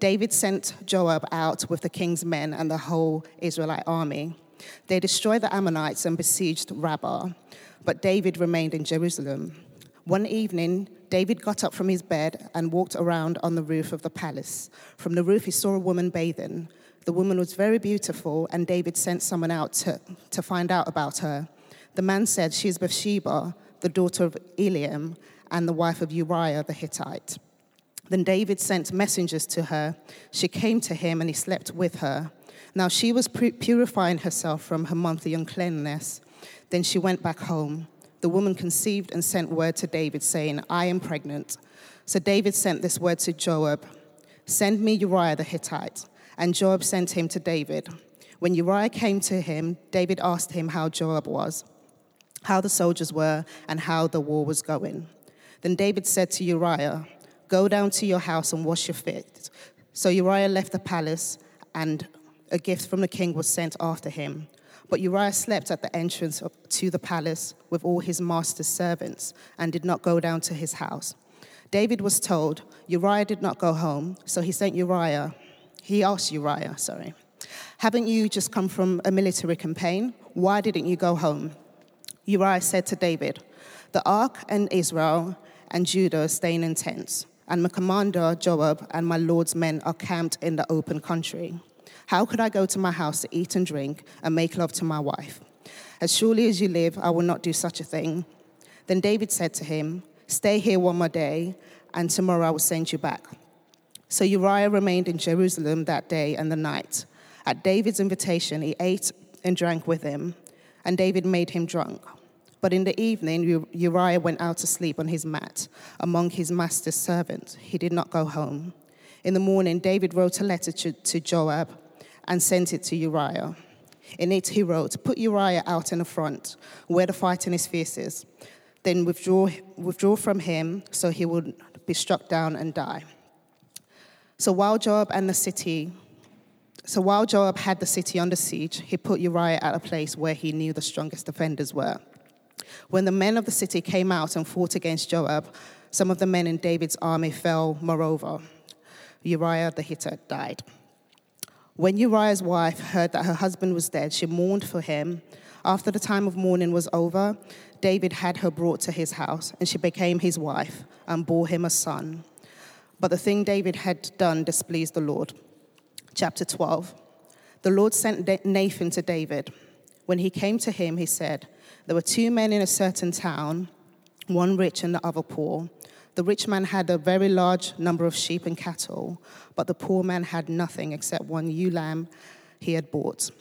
David sent Joab out with the king's men and the whole Israelite army. They destroyed the Ammonites and besieged Rabbah, but David remained in Jerusalem. One evening, David got up from his bed and walked around on the roof of the palace. From the roof, he saw a woman bathing. The woman was very beautiful, and David sent someone out to, to find out about her. The man said, She is Bathsheba, the daughter of Eliam, and the wife of Uriah the Hittite. Then David sent messengers to her. She came to him, and he slept with her. Now she was purifying herself from her monthly uncleanness. Then she went back home. The woman conceived and sent word to David, saying, I am pregnant. So David sent this word to Joab Send me Uriah the Hittite. And Joab sent him to David. When Uriah came to him, David asked him how Joab was, how the soldiers were, and how the war was going. Then David said to Uriah, Go down to your house and wash your feet. So Uriah left the palace, and a gift from the king was sent after him. But Uriah slept at the entrance to the palace with all his master's servants and did not go down to his house. David was told Uriah did not go home, so he sent Uriah. He asked Uriah, sorry, haven't you just come from a military campaign? Why didn't you go home? Uriah said to David, The ark and Israel and Judah are staying in tents, and my commander Joab and my lord's men are camped in the open country. How could I go to my house to eat and drink and make love to my wife? As surely as you live, I will not do such a thing. Then David said to him, Stay here one more day, and tomorrow I will send you back. So Uriah remained in Jerusalem that day and the night. At David's invitation, he ate and drank with him, and David made him drunk. But in the evening, Uriah went out to sleep on his mat among his master's servants. He did not go home. In the morning, David wrote a letter to, to Joab and sent it to Uriah. In it, he wrote, Put Uriah out in the front, where the fighting is fiercest. Then withdraw, withdraw from him, so he will be struck down and die. So while Joab and the city, so while Joab had the city under siege, he put Uriah at a place where he knew the strongest defenders were. When the men of the city came out and fought against Joab, some of the men in David's army fell. Moreover, Uriah the Hittite died. When Uriah's wife heard that her husband was dead, she mourned for him. After the time of mourning was over, David had her brought to his house, and she became his wife and bore him a son. But the thing David had done displeased the Lord. Chapter 12. The Lord sent Nathan to David. When he came to him, he said, There were two men in a certain town, one rich and the other poor. The rich man had a very large number of sheep and cattle, but the poor man had nothing except one ewe lamb he had bought.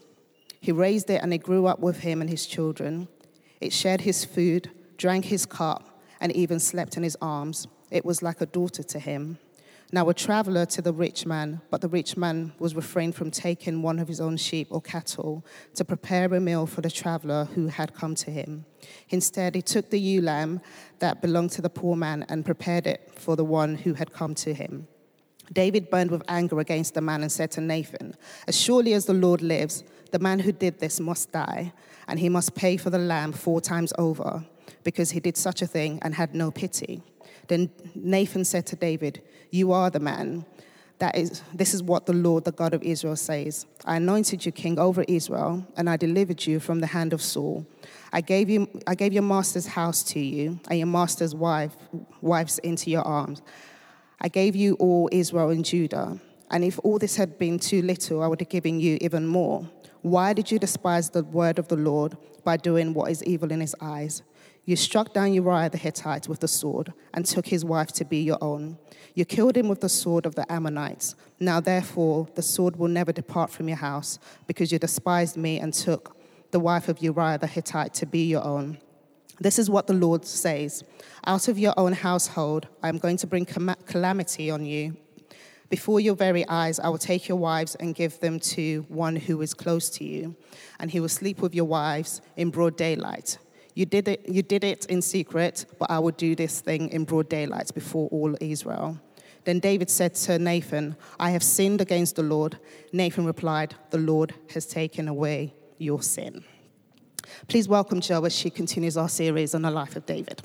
He raised it and it grew up with him and his children. It shared his food, drank his cup, and even slept in his arms. It was like a daughter to him. Now, a traveler to the rich man, but the rich man was refrained from taking one of his own sheep or cattle to prepare a meal for the traveler who had come to him. Instead, he took the ewe lamb that belonged to the poor man and prepared it for the one who had come to him. David burned with anger against the man and said to Nathan, As surely as the Lord lives, the man who did this must die, and he must pay for the lamb four times over, because he did such a thing and had no pity. Then Nathan said to David, You are the man. That is, this is what the Lord, the God of Israel, says I anointed you king over Israel, and I delivered you from the hand of Saul. I gave, you, I gave your master's house to you, and your master's wife, wives into your arms. I gave you all Israel and Judah. And if all this had been too little, I would have given you even more. Why did you despise the word of the Lord by doing what is evil in his eyes? You struck down Uriah the Hittite with the sword and took his wife to be your own. You killed him with the sword of the Ammonites. Now, therefore, the sword will never depart from your house because you despised me and took the wife of Uriah the Hittite to be your own. This is what the Lord says Out of your own household, I am going to bring calamity on you Before your very eyes, I will take your wives and give them to one who is close to you, and he will sleep with your wives in broad daylight. You did it, you did it in secret, but I will do this thing in broad daylight before all Israel. Then David said to Nathan, I have sinned against the Lord. Nathan replied, The Lord has taken away your sin. Please welcome Jo as she continues our series on the life of David.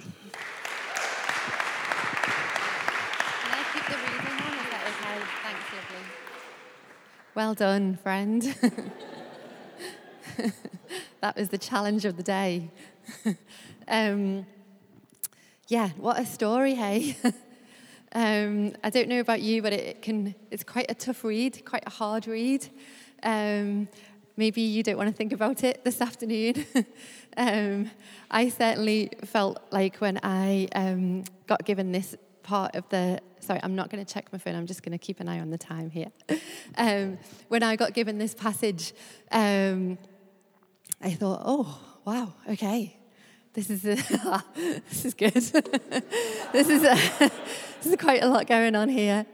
Well done, friend. that was the challenge of the day. um, yeah, what a story, hey? um, I don't know about you, but it can, it's quite a tough read, quite a hard read. Um, maybe you don't want to think about it this afternoon. um, I certainly felt like when I um, got given this part of the sorry, I'm not going to check my phone. I'm just going to keep an eye on the time here. Um, when I got given this passage, um, I thought, oh, wow, okay. This is, a, this is good. this, is a, this is quite a lot going on here.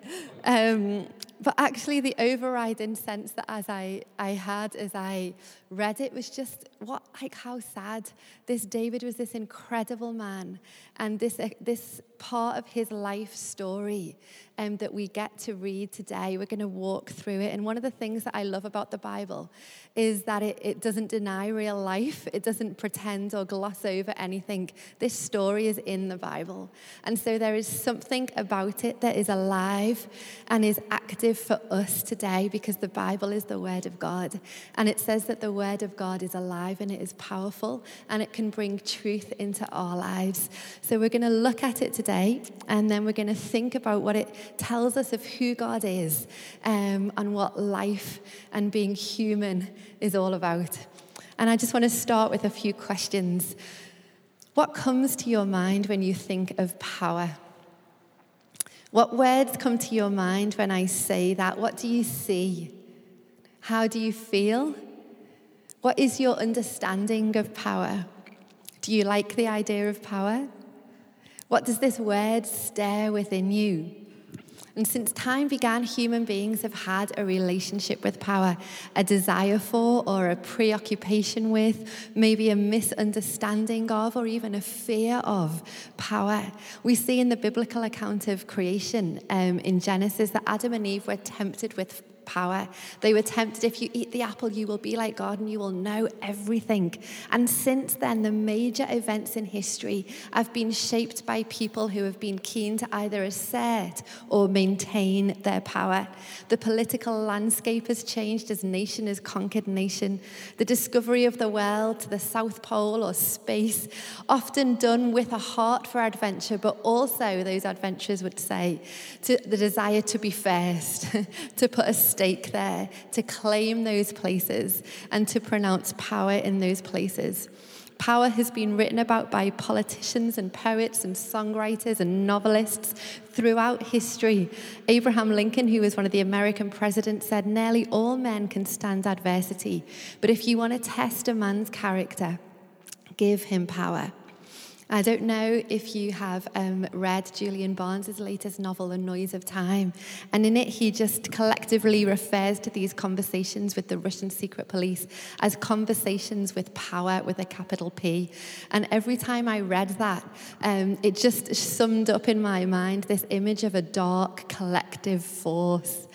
Um, but actually, the overriding sense that as I, I had as I read it was just what, like, how sad. This David was this incredible man, and this, uh, this part of his life story um, that we get to read today. We're going to walk through it. And one of the things that I love about the Bible is that it, it doesn't deny real life, it doesn't pretend or gloss over anything. This story is in the Bible. And so there is something about it that is alive and is active for us today because the Bible is the Word of God. And it says that the Word of God is alive and it is powerful and it can bring truth into our lives. So we're going to look at it today and then we're going to think about what it tells us of who God is um, and what life and being human is all about. And I just want to start with a few questions. What comes to your mind when you think of power? What words come to your mind when I say that? What do you see? How do you feel? What is your understanding of power? Do you like the idea of power? What does this word stir within you? And since time began, human beings have had a relationship with power, a desire for, or a preoccupation with, maybe a misunderstanding of, or even a fear of power. We see in the biblical account of creation um, in Genesis that Adam and Eve were tempted with power. They were tempted if you eat the apple, you will be like God and you will know everything. And since then, the major events in history have been shaped by people who have been keen to either assert or maintain their power. The political landscape has changed as nation has conquered nation. The discovery of the world to the South Pole or space, often done with a heart for adventure, but also, those adventurers would say, to the desire to be first, to put a stake there to claim those places and to pronounce power in those places. Power has been written about by politicians and poets and songwriters and novelists throughout history. Abraham Lincoln, who was one of the American presidents, said nearly all men can stand adversity, but if you want to test a man's character, give him power. I don't know if you have um, read Julian Barnes' latest novel, The Noise of Time. And in it, he just collectively refers to these conversations with the Russian secret police as conversations with power with a capital P. And every time I read that, um, it just summed up in my mind this image of a dark collective force.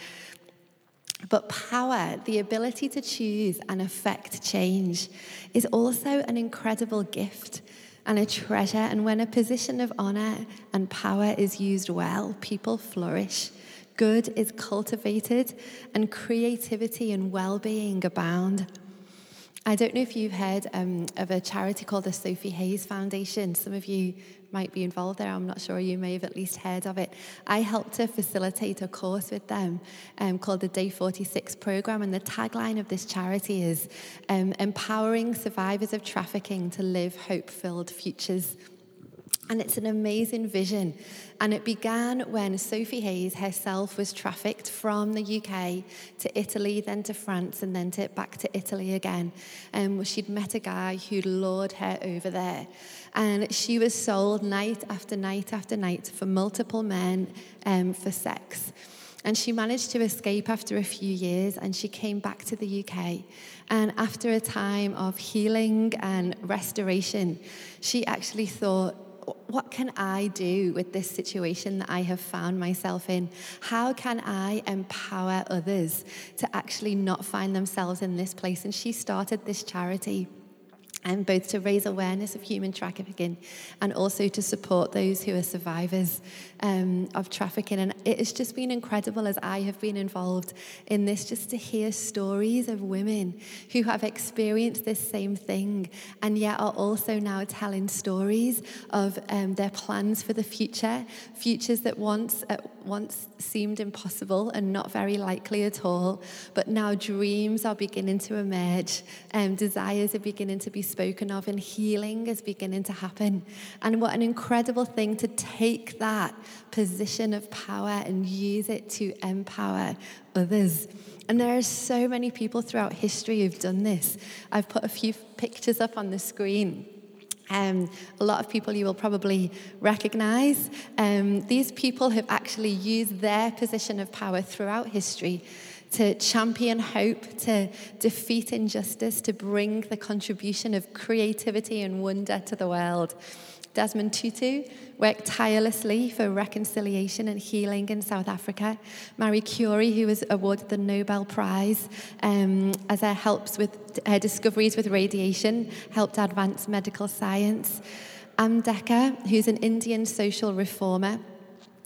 But power, the ability to choose and affect change, is also an incredible gift and a treasure. And when a position of honor and power is used well, people flourish. Good is cultivated, and creativity and well being abound. I don't know if you've heard um, of a charity called the Sophie Hayes Foundation. Some of you might be involved there. I'm not sure you may have at least heard of it. I helped to facilitate a course with them um, called the Day 46 program, and the tagline of this charity is um, empowering survivors of trafficking to live hope filled futures. And it's an amazing vision. And it began when Sophie Hayes herself was trafficked from the UK to Italy, then to France, and then to, back to Italy again. And um, she'd met a guy who'd lured her over there. And she was sold night after night after night for multiple men um, for sex. And she managed to escape after a few years and she came back to the UK. And after a time of healing and restoration, she actually thought, what can I do with this situation that I have found myself in? How can I empower others to actually not find themselves in this place? And she started this charity and both to raise awareness of human trafficking and also to support those who are survivors um, of trafficking. And it has just been incredible as I have been involved in this, just to hear stories of women who have experienced this same thing and yet are also now telling stories of um, their plans for the future, futures that once, uh, once seemed impossible and not very likely at all, but now dreams are beginning to emerge, um, desires are beginning to be spoken of, and healing is beginning to happen. And what an incredible thing to take that position of power and use it to empower others. And there are so many people throughout history who've done this. I've put a few pictures up on the screen. Um, a lot of people you will probably recognize. Um, these people have actually used their position of power throughout history to champion hope, to defeat injustice, to bring the contribution of creativity and wonder to the world. Desmond Tutu worked tirelessly for reconciliation and healing in South Africa. Marie Curie, who was awarded the Nobel Prize um, as her helps with her discoveries with radiation, helped advance medical science. Ambedkar, who's an Indian social reformer,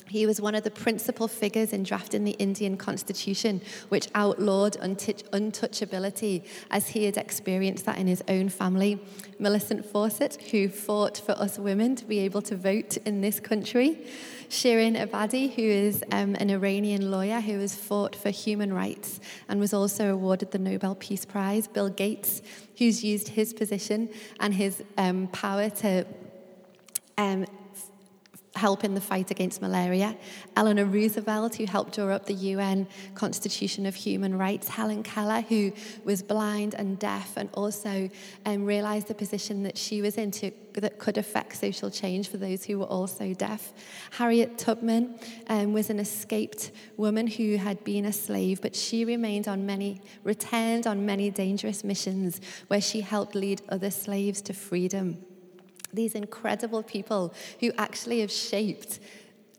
he was one of the principal figures in drafting the Indian constitution, which outlawed untouchability as he had experienced that in his own family. Millicent Fawcett, who fought for us women to be able to vote in this country. Shirin Ebadi, who is um, an Iranian lawyer who has fought for human rights and was also awarded the Nobel Peace Prize. Bill Gates, who's used his position and his um, power to um, help in the fight against malaria, Eleanor Roosevelt, who helped draw up the UN Constitution of Human Rights, Helen Keller, who was blind and deaf and also um, realized the position that she was in to, that could affect social change for those who were also deaf. Harriet Tubman um, was an escaped woman who had been a slave, but she remained on many, returned on many dangerous missions where she helped lead other slaves to freedom these incredible people who actually have shaped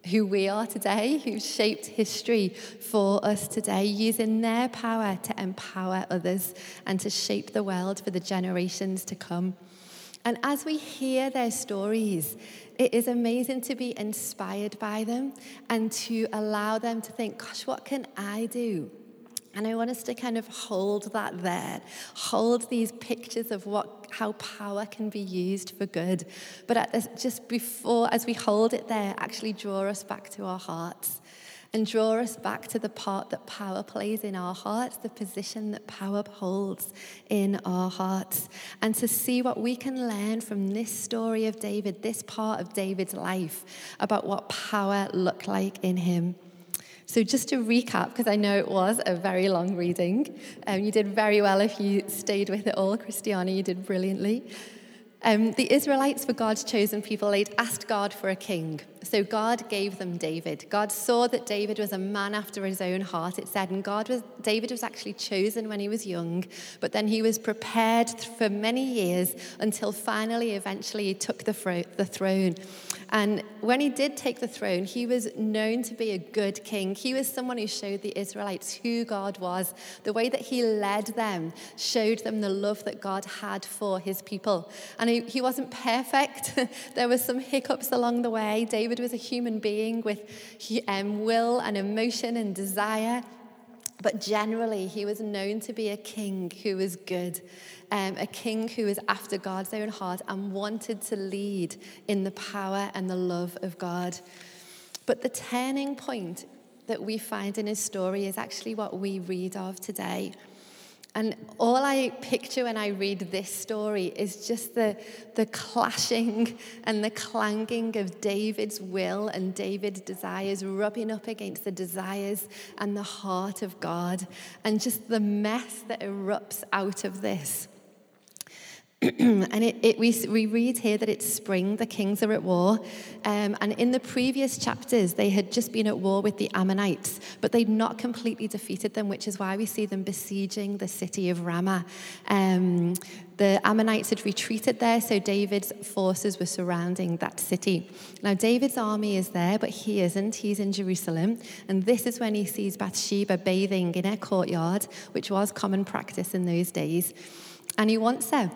who we are today, who've shaped history for us today, using their power to empower others and to shape the world for the generations to come. And as we hear their stories, it is amazing to be inspired by them and to allow them to think, gosh, what can I do? And I want us to kind of hold that there, hold these pictures of what, how power can be used for good. But this, just before, as we hold it there, actually draw us back to our hearts and draw us back to the part that power plays in our hearts, the position that power holds in our hearts, and to see what we can learn from this story of David, this part of David's life, about what power looked like in him. So, just to recap, because I know it was a very long reading, um, you did very well if you stayed with it all. Christiana, you did brilliantly. Um, the Israelites were God's chosen people. They'd asked God for a king. So God gave them David. God saw that David was a man after his own heart, it said, and God was David was actually chosen when he was young, but then he was prepared for many years until finally, eventually, he took the, fro- the throne. And when he did take the throne, he was known to be a good king. He was someone who showed the Israelites who God was. The way that he led them showed them the love that God had for his people. And he, he wasn't perfect, there were some hiccups along the way. David was a human being with um, will and emotion and desire. But generally, he was known to be a king who was good um, a king who was after God's own heart and wanted to lead in the power and the love of God. But the turning point that we find in his story is actually what we read of today. And all I picture when I read this story is just the, the clashing and the clanging of David's will and David's desires rubbing up against the desires and the heart of God, and just the mess that erupts out of this. and it, it, we, we read here that it's spring, the kings are at war. Um, and in the previous chapters, they had just been at war with the Ammonites, but they'd not completely defeated them, which is why we see them besieging the city of Ramah. Um, the Ammonites had retreated there, so David's forces were surrounding that city. Now, David's army is there, but he isn't. He's in Jerusalem. And this is when he sees Bathsheba bathing in her courtyard, which was common practice in those days. And he wants her.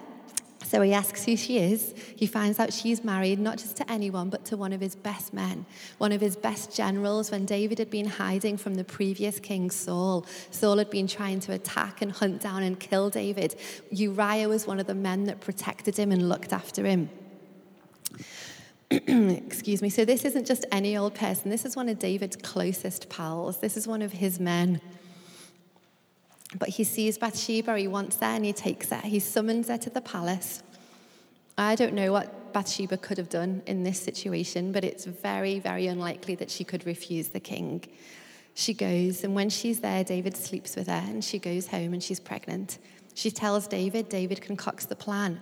So he asks who she is. He finds out she's married not just to anyone, but to one of his best men, one of his best generals. When David had been hiding from the previous king, Saul, Saul had been trying to attack and hunt down and kill David. Uriah was one of the men that protected him and looked after him. Excuse me. So this isn't just any old person. This is one of David's closest pals. This is one of his men. But he sees Bathsheba, he wants her, and he takes her. He summons her to the palace. I don't know what Bathsheba could have done in this situation, but it's very, very unlikely that she could refuse the king. She goes, and when she's there, David sleeps with her, and she goes home and she's pregnant. She tells David, David concocts the plan.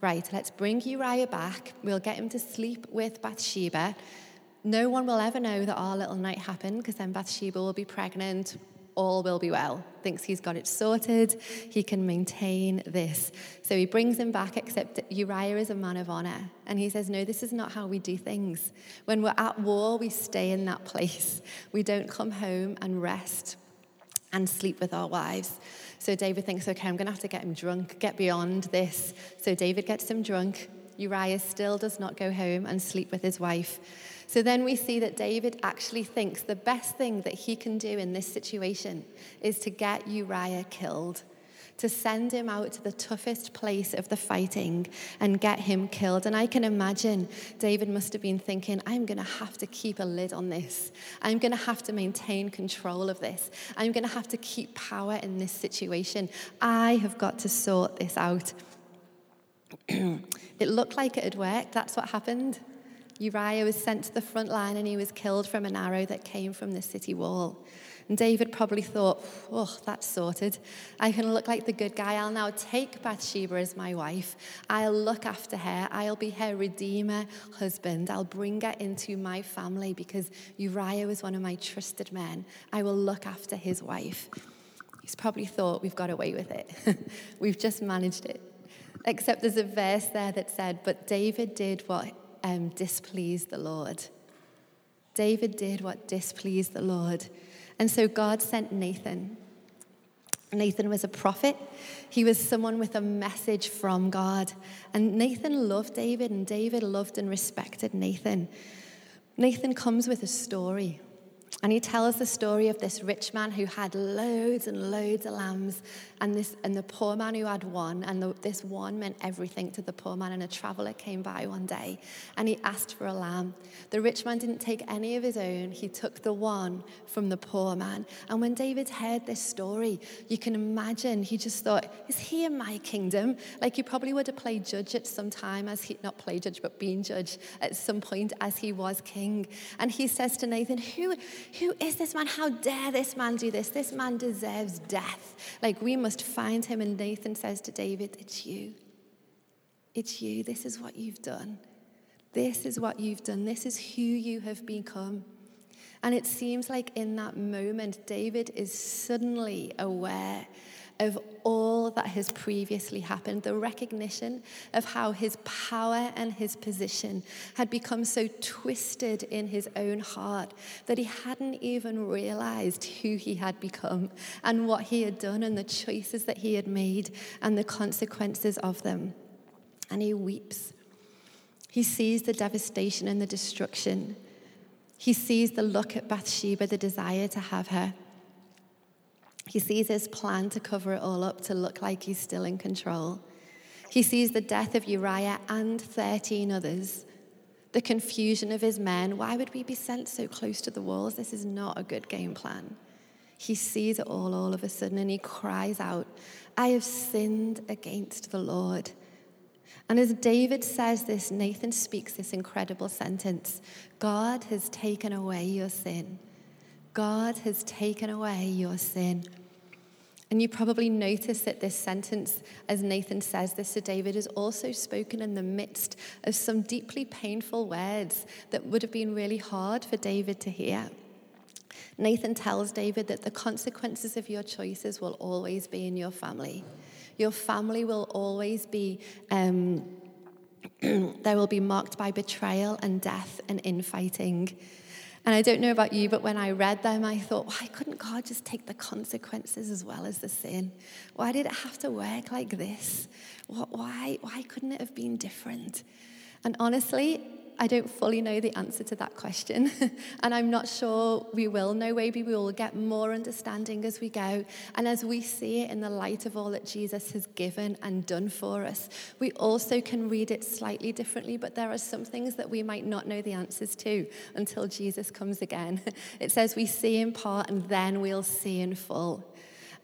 Right, let's bring Uriah back. We'll get him to sleep with Bathsheba. No one will ever know that our little night happened because then Bathsheba will be pregnant all will be well. Thinks he's got it sorted, he can maintain this. So he brings him back, except Uriah is a man of honor. And he says, No, this is not how we do things. When we're at war, we stay in that place. We don't come home and rest and sleep with our wives. So David thinks, Okay, I'm going to have to get him drunk, get beyond this. So David gets him drunk. Uriah still does not go home and sleep with his wife. So then we see that David actually thinks the best thing that he can do in this situation is to get Uriah killed, to send him out to the toughest place of the fighting and get him killed. And I can imagine David must have been thinking, I'm going to have to keep a lid on this. I'm going to have to maintain control of this. I'm going to have to keep power in this situation. I have got to sort this out. it looked like it had worked. That's what happened. Uriah was sent to the front line and he was killed from an arrow that came from the city wall. And David probably thought, oh, that's sorted. I can look like the good guy. I'll now take Bathsheba as my wife. I'll look after her. I'll be her redeemer husband. I'll bring her into my family because Uriah was one of my trusted men. I will look after his wife. He's probably thought, we've got away with it. we've just managed it. Except there's a verse there that said, but David did what um, displeased the Lord. David did what displeased the Lord. And so God sent Nathan. Nathan was a prophet. He was someone with a message from God. And Nathan loved David, and David loved and respected Nathan. Nathan comes with a story. And he tells the story of this rich man who had loads and loads of lambs, and, this, and the poor man who had one. And the, this one meant everything to the poor man. And a traveler came by one day and he asked for a lamb. The rich man didn't take any of his own, he took the one from the poor man. And when David heard this story, you can imagine he just thought, Is he in my kingdom? Like he probably would have played judge at some time, as he, not played judge, but being judge at some point as he was king. And he says to Nathan, Who who is this man? How dare this man do this? This man deserves death. Like, we must find him. And Nathan says to David, It's you. It's you. This is what you've done. This is what you've done. This is who you have become. And it seems like in that moment, David is suddenly aware of all that has previously happened, the recognition of how his power and his position had become so twisted in his own heart that he hadn't even realized who he had become and what he had done and the choices that he had made and the consequences of them. And he weeps. He sees the devastation and the destruction. He sees the look at Bathsheba, the desire to have her. He sees his plan to cover it all up to look like he's still in control. He sees the death of Uriah and 13 others, the confusion of his men. Why would we be sent so close to the walls? This is not a good game plan. He sees it all all of a sudden and he cries out, I have sinned against the Lord. And as David says this, Nathan speaks this incredible sentence God has taken away your sin. God has taken away your sin. And you probably notice that this sentence, as Nathan says this to David, is also spoken in the midst of some deeply painful words that would have been really hard for David to hear. Nathan tells David that the consequences of your choices will always be in your family. Your family will always be, um, they will be marked by betrayal and death and infighting. And I don't know about you, but when I read them, I thought, why couldn't God just take the consequences as well as the sin? Why did it have to work like this? Why, why couldn't it have been different? And honestly, I don't fully know the answer to that question. and I'm not sure we will know. Maybe we will get more understanding as we go. And as we see it in the light of all that Jesus has given and done for us, we also can read it slightly differently. But there are some things that we might not know the answers to until Jesus comes again. It says we see in part and then we'll see in full.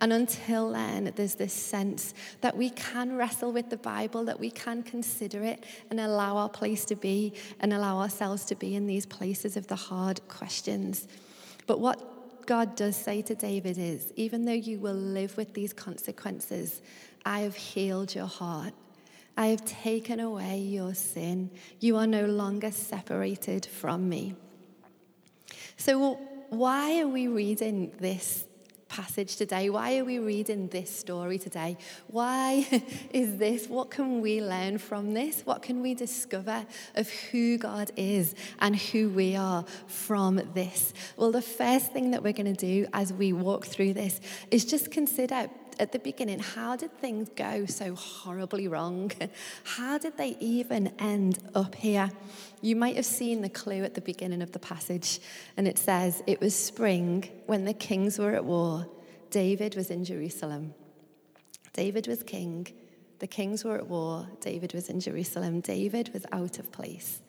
And until then, there's this sense that we can wrestle with the Bible, that we can consider it and allow our place to be and allow ourselves to be in these places of the hard questions. But what God does say to David is even though you will live with these consequences, I have healed your heart. I have taken away your sin. You are no longer separated from me. So, why are we reading this passage today? Why are we reading this story today? Why is this? What can we learn from this? What can we discover of who God is and who we are from this? Well, the first thing that we're going to do as we walk through this is just consider at the beginning, how did things go so horribly wrong? How did they even end up here? You might have seen the clue at the beginning of the passage, and it says, It was spring when the kings were at war. David was in Jerusalem. David was king. The kings were at war. David was in Jerusalem. David was out of place.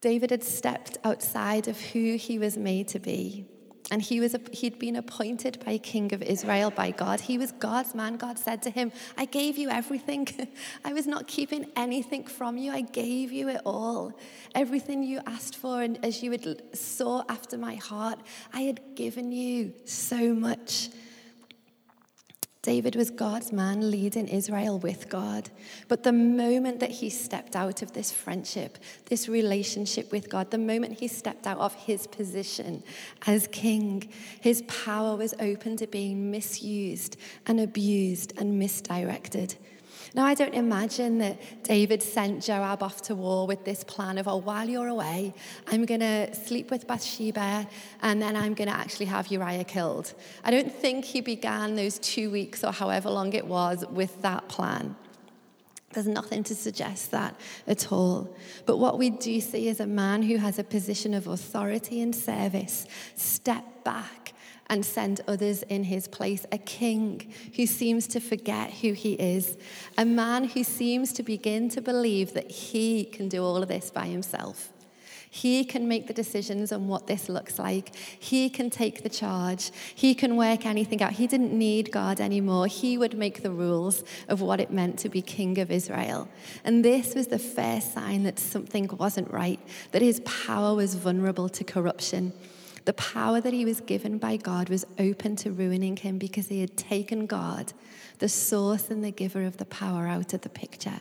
David had stepped outside of who he was made to be. And he was, a, he'd been appointed by King of Israel by God. He was God's man. God said to him, I gave you everything. I was not keeping anything from you. I gave you it all. Everything you asked for, and as you had sought after my heart, I had given you so much. David was God's man leading Israel with God. But the moment that he stepped out of this friendship, this relationship with God, the moment he stepped out of his position as king, his power was open to being misused and abused and misdirected. Now, I don't imagine that David sent Joab off to war with this plan of, oh, while you're away, I'm going to sleep with Bathsheba and then I'm going to actually have Uriah killed. I don't think he began those two weeks or however long it was with that plan. There's nothing to suggest that at all. But what we do see is a man who has a position of authority and service step back and send others in his place. A king who seems to forget who he is. A man who seems to begin to believe that he can do all of this by himself. He can make the decisions on what this looks like. He can take the charge. He can work anything out. He didn't need God anymore. He would make the rules of what it meant to be king of Israel. And this was the first sign that something wasn't right, that his power was vulnerable to corruption. The power that he was given by God was open to ruining him because he had taken God, the source and the giver of the power, out of the picture.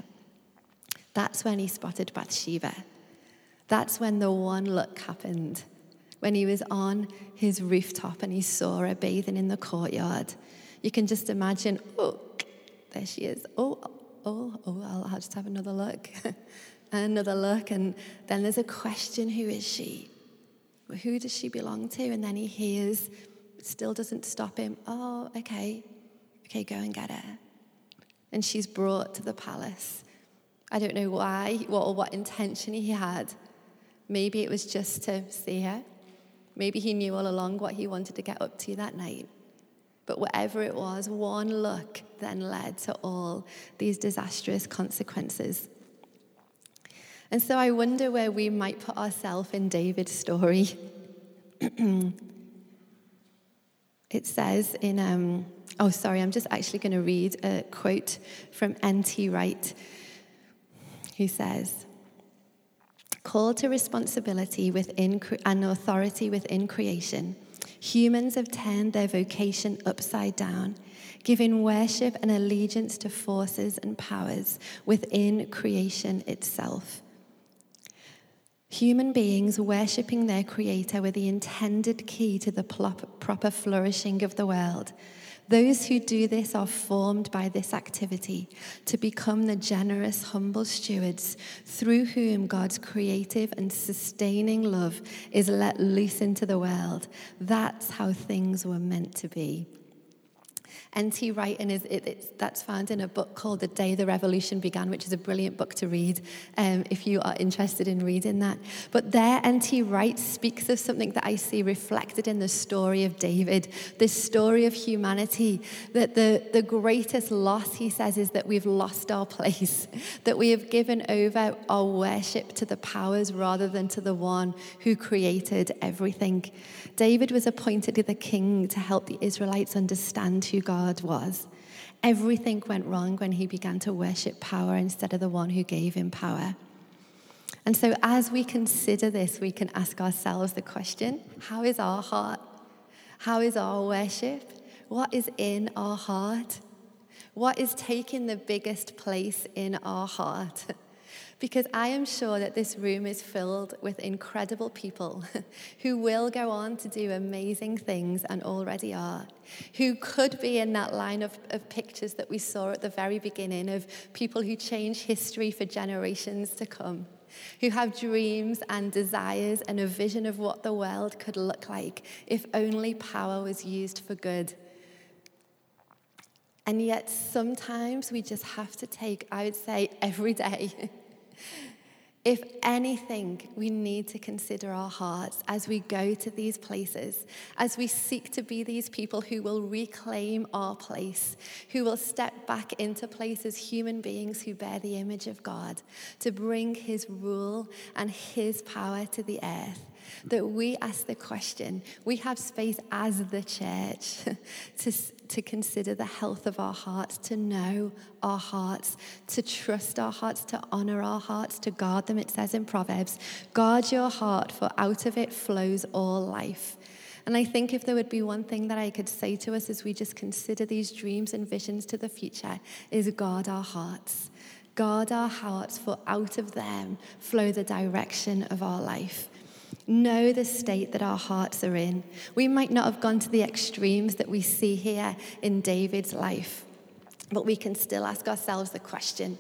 That's when he spotted Bathsheba. That's when the one look happened. When he was on his rooftop and he saw her bathing in the courtyard. You can just imagine, oh, there she is. Oh, oh, oh, I'll, I'll just have another look. another look. And then there's a question who is she? Who does she belong to? And then he hears, still doesn't stop him. Oh, okay, okay, go and get her. And she's brought to the palace. I don't know why what, or what intention he had. Maybe it was just to see her. Maybe he knew all along what he wanted to get up to that night. But whatever it was, one look then led to all these disastrous consequences. And so I wonder where we might put ourselves in David's story. it says in, um, oh, sorry, I'm just actually going to read a quote from N.T. Wright, who says, Called to responsibility within and authority within creation, Humans have turned their vocation upside down, giving worship and allegiance to forces and powers within creation itself. Human beings worshipping their Creator were the intended key to the proper flourishing of the world. Those who do this are formed by this activity to become the generous, humble stewards through whom God's creative and sustaining love is let loose into the world. That's how things were meant to be. N.T. Wright, and is, it, that's found in a book called The Day the Revolution Began, which is a brilliant book to read um, if you are interested in reading that. But there, N.T. Wright speaks of something that I see reflected in the story of David, this story of humanity, that the, the greatest loss, he says, is that we've lost our place, that we have given over our worship to the powers rather than to the one who created everything. David was appointed the king to help the Israelites understand who God God was. Everything went wrong when he began to worship power instead of the one who gave him power. And so, as we consider this, we can ask ourselves the question how is our heart? How is our worship? What is in our heart? What is taking the biggest place in our heart? because I am sure that this room is filled with incredible people who will go on to do amazing things and already are, who could be in that line of, of pictures that we saw at the very beginning of people who change history for generations to come. Who have dreams and desires and a vision of what the world could look like if only power was used for good. And yet, sometimes we just have to take, I would say, every day, If anything, we need to consider our hearts as we go to these places, as we seek to be these people who will reclaim our place, who will step back into places, human beings who bear the image of God, to bring His rule and His power to the earth that we ask the question, we have space as the church to, to consider the health of our hearts, to know our hearts, to trust our hearts, to honor our hearts, to guard them. It says in Proverbs, guard your heart, for out of it flows all life. And I think if there would be one thing that I could say to us as we just consider these dreams and visions to the future, is guard our hearts. Guard our hearts, for out of them flow the direction of our life know the state that our hearts are in. We might not have gone to the extremes that we see here in David's life, but we can still ask ourselves the question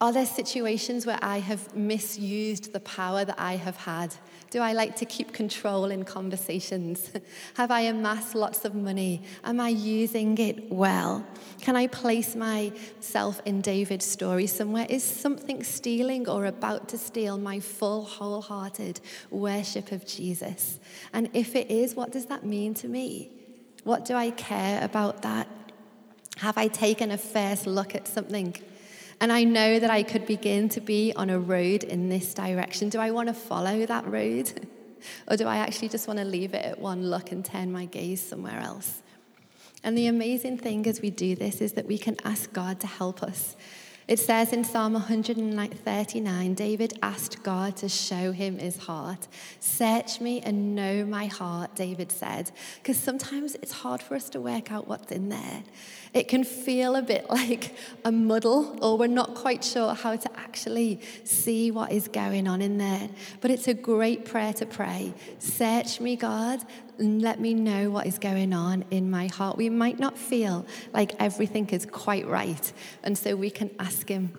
Are there situations where I have misused the power that I have had? Do I like to keep control in conversations? Have I amassed lots of money? Am I using it well? Can I place myself in David's story somewhere? Is something stealing or about to steal my full, wholehearted worship of Jesus? And if it is, what does that mean to me? What do I care about that? Have I taken a first look at something? And I know that I could begin to be on a road in this direction. Do I want to follow that road? or do I actually just want to leave it at one look and turn my gaze somewhere else? And the amazing thing as we do this is that we can ask God to help us. It says in Psalm 139, David asked God to show him his heart. Search me and know my heart, David said. Because sometimes it's hard for us to work out what's in there. It can feel a bit like a muddle, or we're not quite sure how to actually see what is going on in there. But it's a great prayer to pray. Search me, God, and let me know what is going on in my heart. We might not feel like everything is quite right, and so we can ask Him.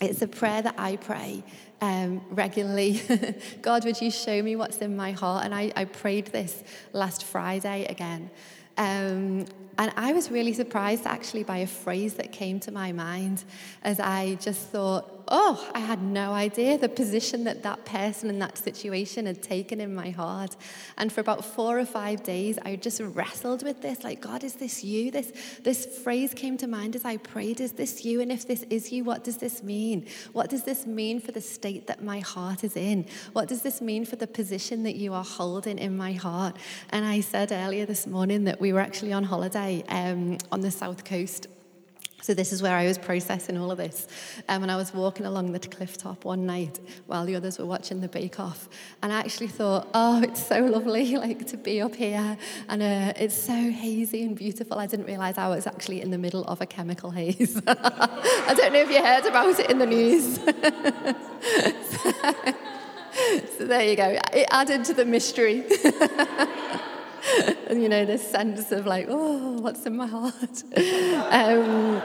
It's a prayer that I pray um, regularly. God, would you show me what's in my heart? And I, I prayed this last Friday again. Um, and I was really surprised actually by a phrase that came to my mind as I just thought, oh, I had no idea the position that that person in that situation had taken in my heart. And for about four or five days, I just wrestled with this like, God, is this you? This, this phrase came to mind as I prayed, is this you? And if this is you, what does this mean? What does this mean for the state that my heart is in? What does this mean for the position that you are holding in my heart? And I said earlier this morning that we were actually on holiday um, on the south coast So this is where I was processing all of this. Um, and I was walking along the cliff top one night while the others were watching the Bake Off. And I actually thought, oh, it's so lovely like to be up here. And uh, it's so hazy and beautiful. I didn't realize I was actually in the middle of a chemical haze. I don't know if you heard about it in the news. so, so there you go. It added to the mystery. And you know, this sense of like, oh, what's in my heart? Um,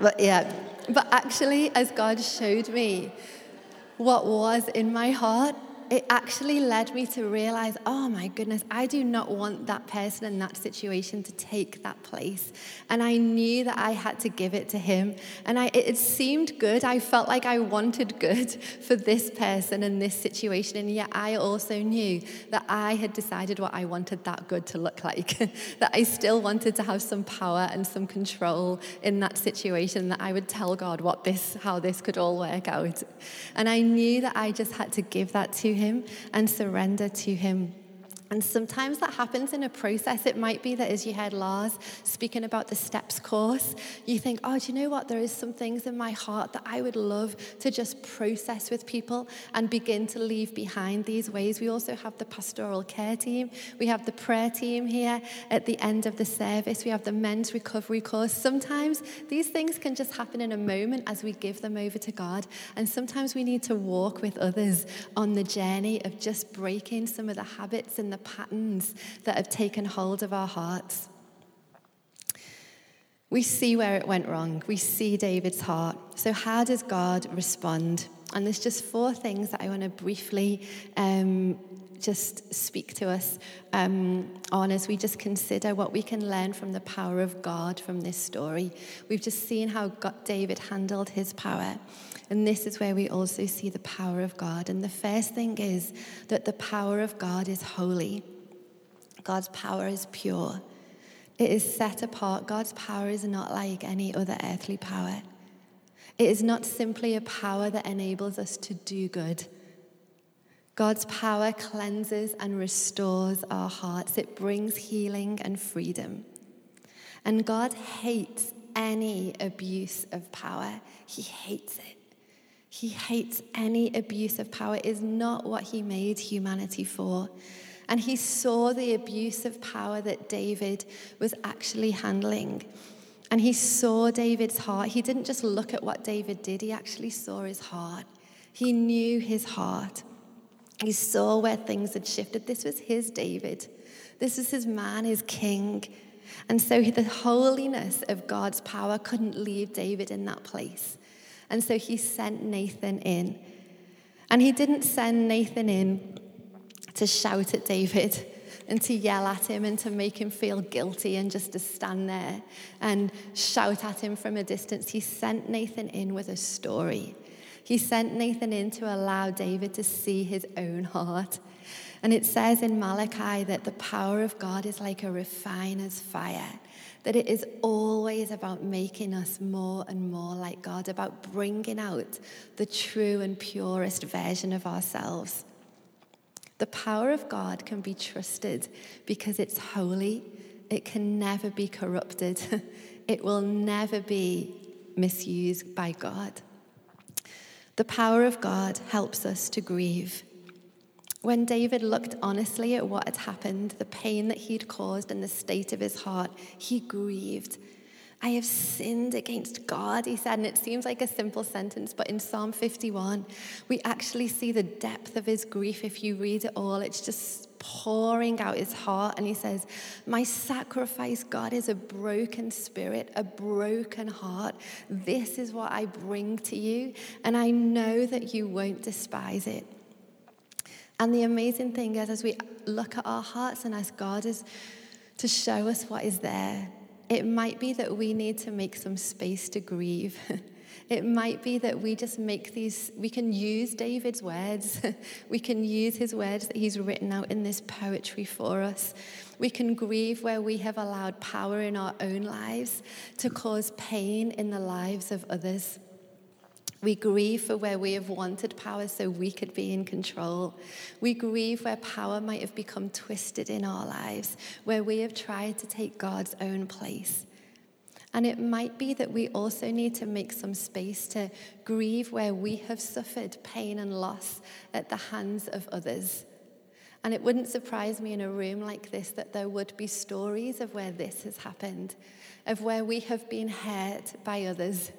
but yeah, but actually, as God showed me what was in my heart, it actually led me to realize, oh my goodness, I do not want that person in that situation to take that place. And I knew that I had to give it to him. And I, it seemed good. I felt like I wanted good for this person in this situation. And yet I also knew that I had decided what I wanted that good to look like. that I still wanted to have some power and some control in that situation, that I would tell God what this, how this could all work out. And I knew that I just had to give that to him and surrender to Him. And sometimes that happens in a process. It might be that as you heard Lars speaking about the steps course, you think, oh, do you know what? There is some things in my heart that I would love to just process with people and begin to leave behind these ways. We also have the pastoral care team. We have the prayer team here at the end of the service. We have the men's recovery course. Sometimes these things can just happen in a moment as we give them over to God. And sometimes we need to walk with others on the journey of just breaking some of the habits and the the patterns that have taken hold of our hearts. We see where it went wrong. We see David's heart. So, how does God respond? And there's just four things that I want to briefly um, just speak to us um, on as we just consider what we can learn from the power of God from this story. We've just seen how God, David handled his power. And this is where we also see the power of God. And the first thing is that the power of God is holy, God's power is pure. It is set apart. God's power is not like any other earthly power. It is not simply a power that enables us to do good. God's power cleanses and restores our hearts. It brings healing and freedom. And God hates any abuse of power. He hates it. He hates any abuse of power, is not what he made humanity for. And he saw the abuse of power that David was actually handling. And he saw David's heart. He didn't just look at what David did, he actually saw his heart. He knew his heart. He saw where things had shifted. This was his David. This was his man, his king. And so the holiness of God's power couldn't leave David in that place. And so he sent Nathan in. And he didn't send Nathan in to shout at David and to yell at him and to make him feel guilty and just to stand there and shout at him from a distance. He sent Nathan in with a story. He sent Nathan in to allow David to see his own heart. And it says in Malachi that the power of God is like a refiner's fire that it is always about making us more and more like God, about bringing out the true and purest version of ourselves. The power of God can be trusted because it's holy, it can never be corrupted, it will never be misused by God. The power of God helps us to grieve. When David looked honestly at what had happened, the pain that he'd caused, and the state of his heart, he grieved. I have sinned against God, he said. And it seems like a simple sentence, but in Psalm 51, we actually see the depth of his grief. If you read it all, it's just pouring out his heart. And he says, My sacrifice, God, is a broken spirit, a broken heart. This is what I bring to you. And I know that you won't despise it. And the amazing thing is, as we look at our hearts and ask God is to show us what is there, it might be that we need to make some space to grieve. It might be that we just make these, we can use David's words. we can use his words that he's written out in this poetry for us. We can grieve where we have allowed power in our own lives to cause pain in the lives of others. We grieve for where we have wanted power so we could be in control. We grieve where power might have become twisted in our lives, where we have tried to take God's own place. And it might be that we also need to make some space to grieve where we have suffered pain and loss at the hands of others. And it wouldn't surprise me in a room like this that there would be stories of where this has happened, of where we have been hurt by others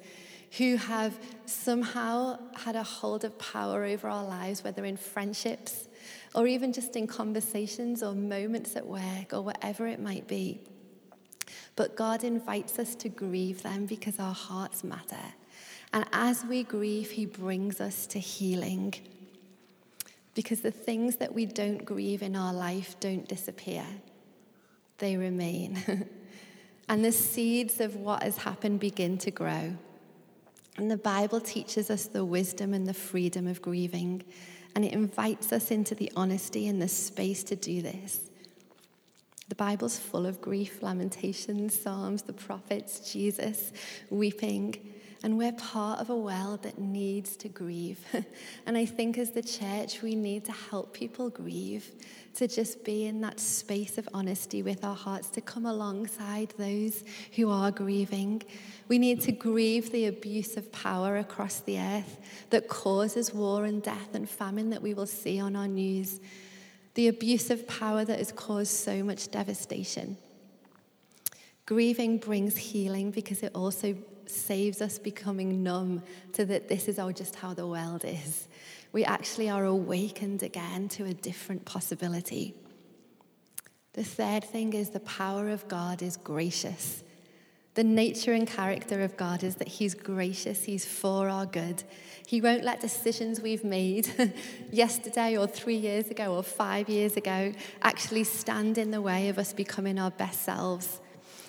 who have somehow had a hold of power over our lives, whether in friendships or even just in conversations or moments at work or whatever it might be. But God invites us to grieve them because our hearts matter. And as we grieve, He brings us to healing. Because the things that we don't grieve in our life don't disappear, they remain. and the seeds of what has happened begin to grow. And the Bible teaches us the wisdom and the freedom of grieving, and it invites us into the honesty and the space to do this. The Bible's full of grief, lamentations, Psalms, the prophets, Jesus weeping. And we're part of a world that needs to grieve. and I think as the church, we need to help people grieve, to just be in that space of honesty with our hearts, to come alongside those who are grieving. We need to grieve the abuse of power across the earth that causes war and death and famine that we will see on our news. The abuse of power that has caused so much devastation. Grieving brings healing because it also saves us becoming numb to that this is all just how the world is. We actually are awakened again to a different possibility. The third thing is the power of God is gracious. The nature and character of God is that He's gracious, He's for our good. He won't let decisions we've made yesterday or three years ago or five years ago actually stand in the way of us becoming our best selves.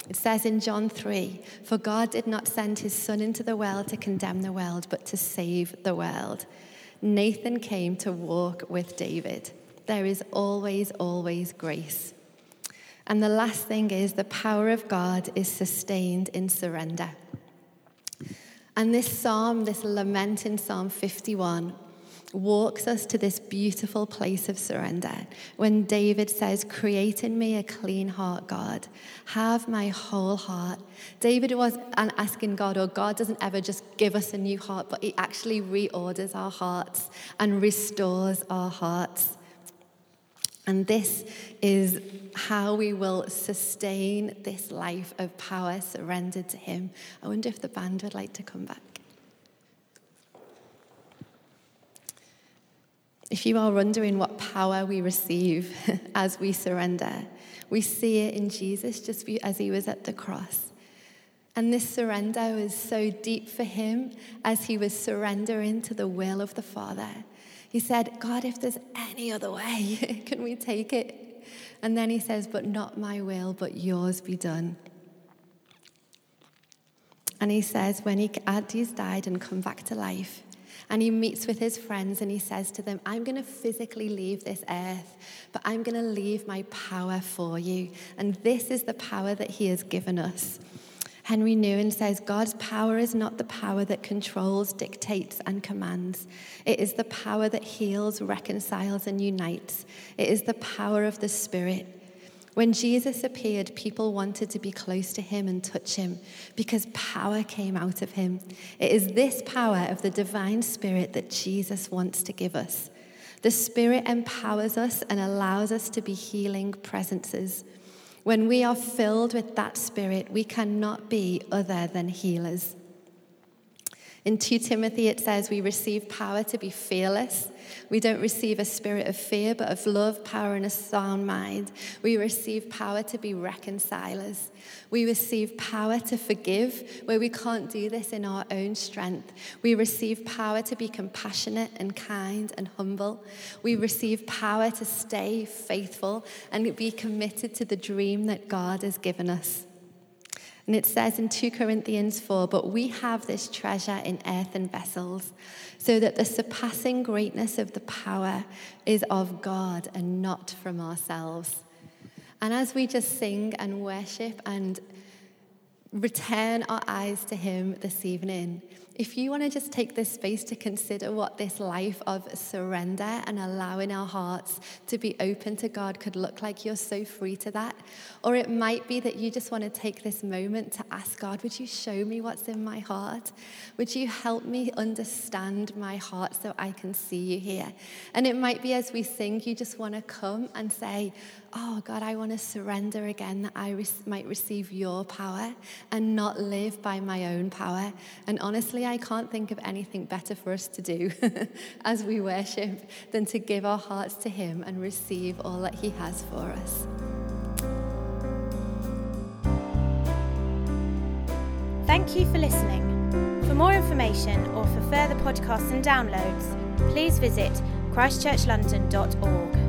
It says in John 3 For God did not send his Son into the world to condemn the world, but to save the world. Nathan came to walk with David. There is always, always grace. And the last thing is the power of God is sustained in surrender. And this psalm, this lament in Psalm 51, walks us to this beautiful place of surrender when David says, Create in me a clean heart, God. Have my whole heart. David was asking God, or God doesn't ever just give us a new heart, but He actually reorders our hearts and restores our hearts. And this is how we will sustain this life of power surrendered to Him. I wonder if the band would like to come back. If you are wondering what power we receive as we surrender, we see it in Jesus just as he was at the cross. And this surrender was so deep for him as he was surrendering to the will of the Father. He said, God, if there's any other way, can we take it? And then he says, But not my will, but yours be done. And he says, when he, he's died and come back to life, and he meets with his friends and he says to them, I'm going to physically leave this earth, but I'm going to leave my power for you. And this is the power that he has given us. Henry Nouwen says God's power is not the power that controls, dictates, and commands. It is the power that heals, reconciles, and unites. It is the power of the Spirit. When Jesus appeared, people wanted to be close to him and touch him because power came out of him. It is this power of the divine spirit that Jesus wants to give us. The spirit empowers us and allows us to be healing presences. When we are filled with that spirit, we cannot be other than healers. In 2 Timothy, it says we receive power to be fearless. We don't receive a spirit of fear, but of love, power, and a sound mind. We receive power to be reconcilers. We receive power to forgive where we can't do this in our own strength. We receive power to be compassionate and kind and humble. We receive power to stay faithful and be committed to the dream that God has given us. And it says in 2 Corinthians 4 But we have this treasure in earthen vessels, so that the surpassing greatness of the power is of God and not from ourselves. And as we just sing and worship and return our eyes to Him this evening, if you want to just take this space to consider what this life of surrender and allowing our hearts to be open to God could look like, you're so free to that. Or it might be that you just want to take this moment to ask God, would you show me what's in my heart? Would you help me understand my heart so I can see you here? And it might be as we sing, you just want to come and say, oh God, I want to surrender again that I might receive your power and not live by my own power. And honestly, I can't think of anything better for us to do as we worship than to give our hearts to Him and receive all that He has for us. Thank you for listening. For more information or for further podcasts and downloads, please visit christchurchlondon.org.